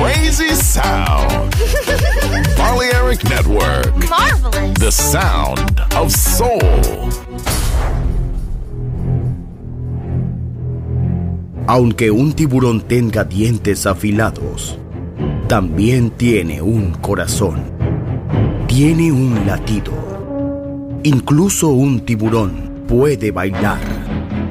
Crazy sound. Balearic Network. Marvelous. The sound of soul. Aunque un tiburón tenga dientes afilados, también tiene un corazón. Tiene un latido. Incluso un tiburón puede bailar.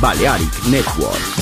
Balearic Network.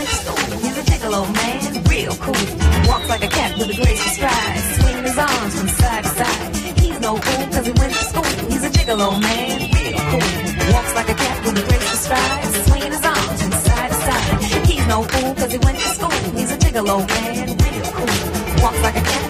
He's a jiggalo' man, real cool. Walks like a cat with a gracious stride, swinging his arms from side to side. He's no fool cause he went to school. He's a jiggalo' man, real cool. Walks like a cat with a gracious stride, swinging his arms from side to side. He's no fool cause he went to school. He's a jiggalo' man, real cool. Walks like a cat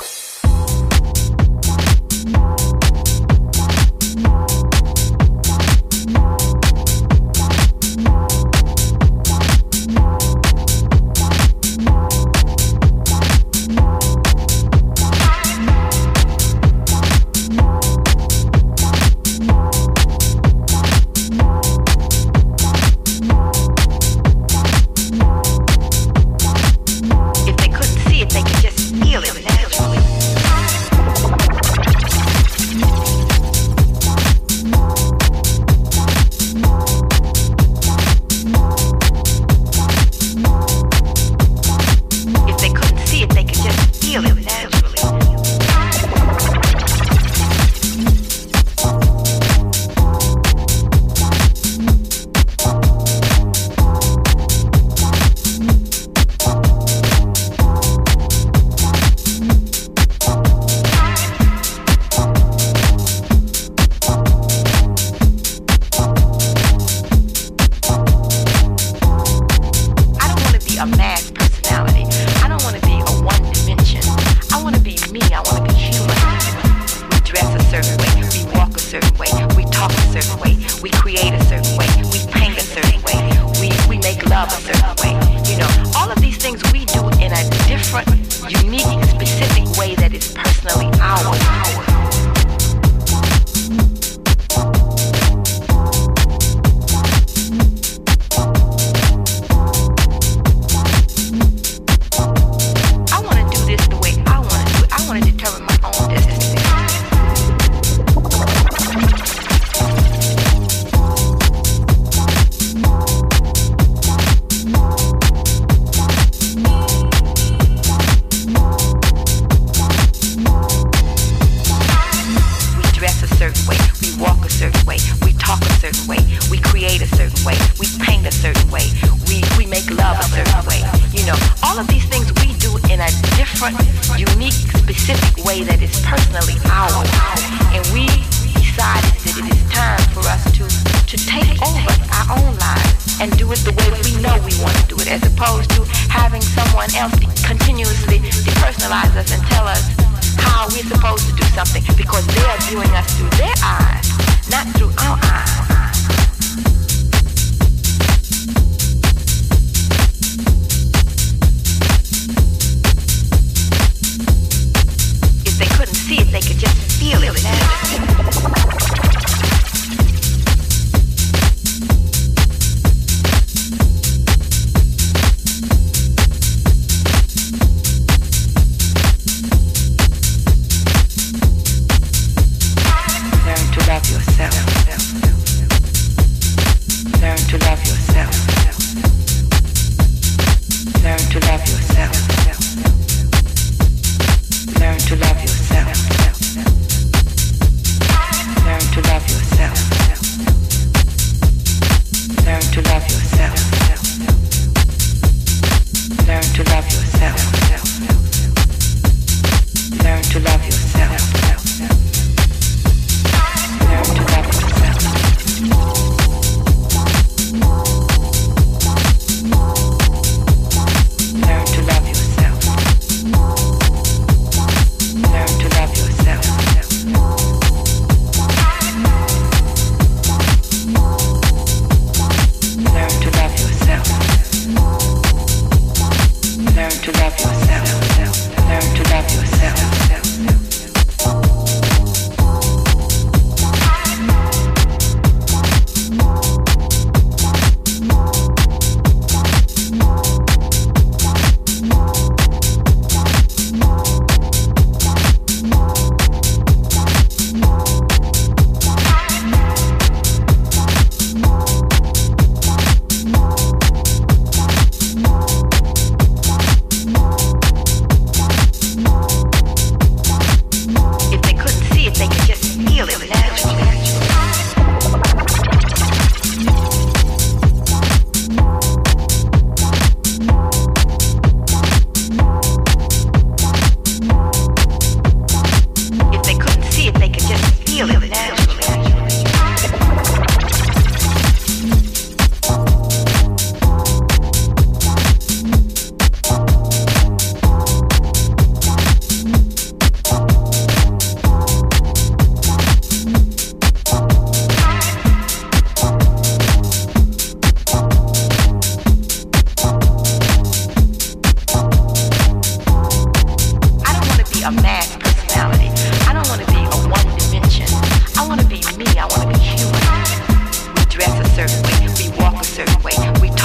yourself.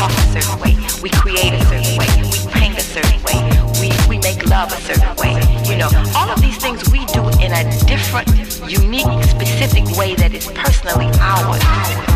talk a certain way, we create a certain way, we paint a certain way, we, we make love a certain way. You know, all of these things we do in a different, unique, specific way that is personally ours.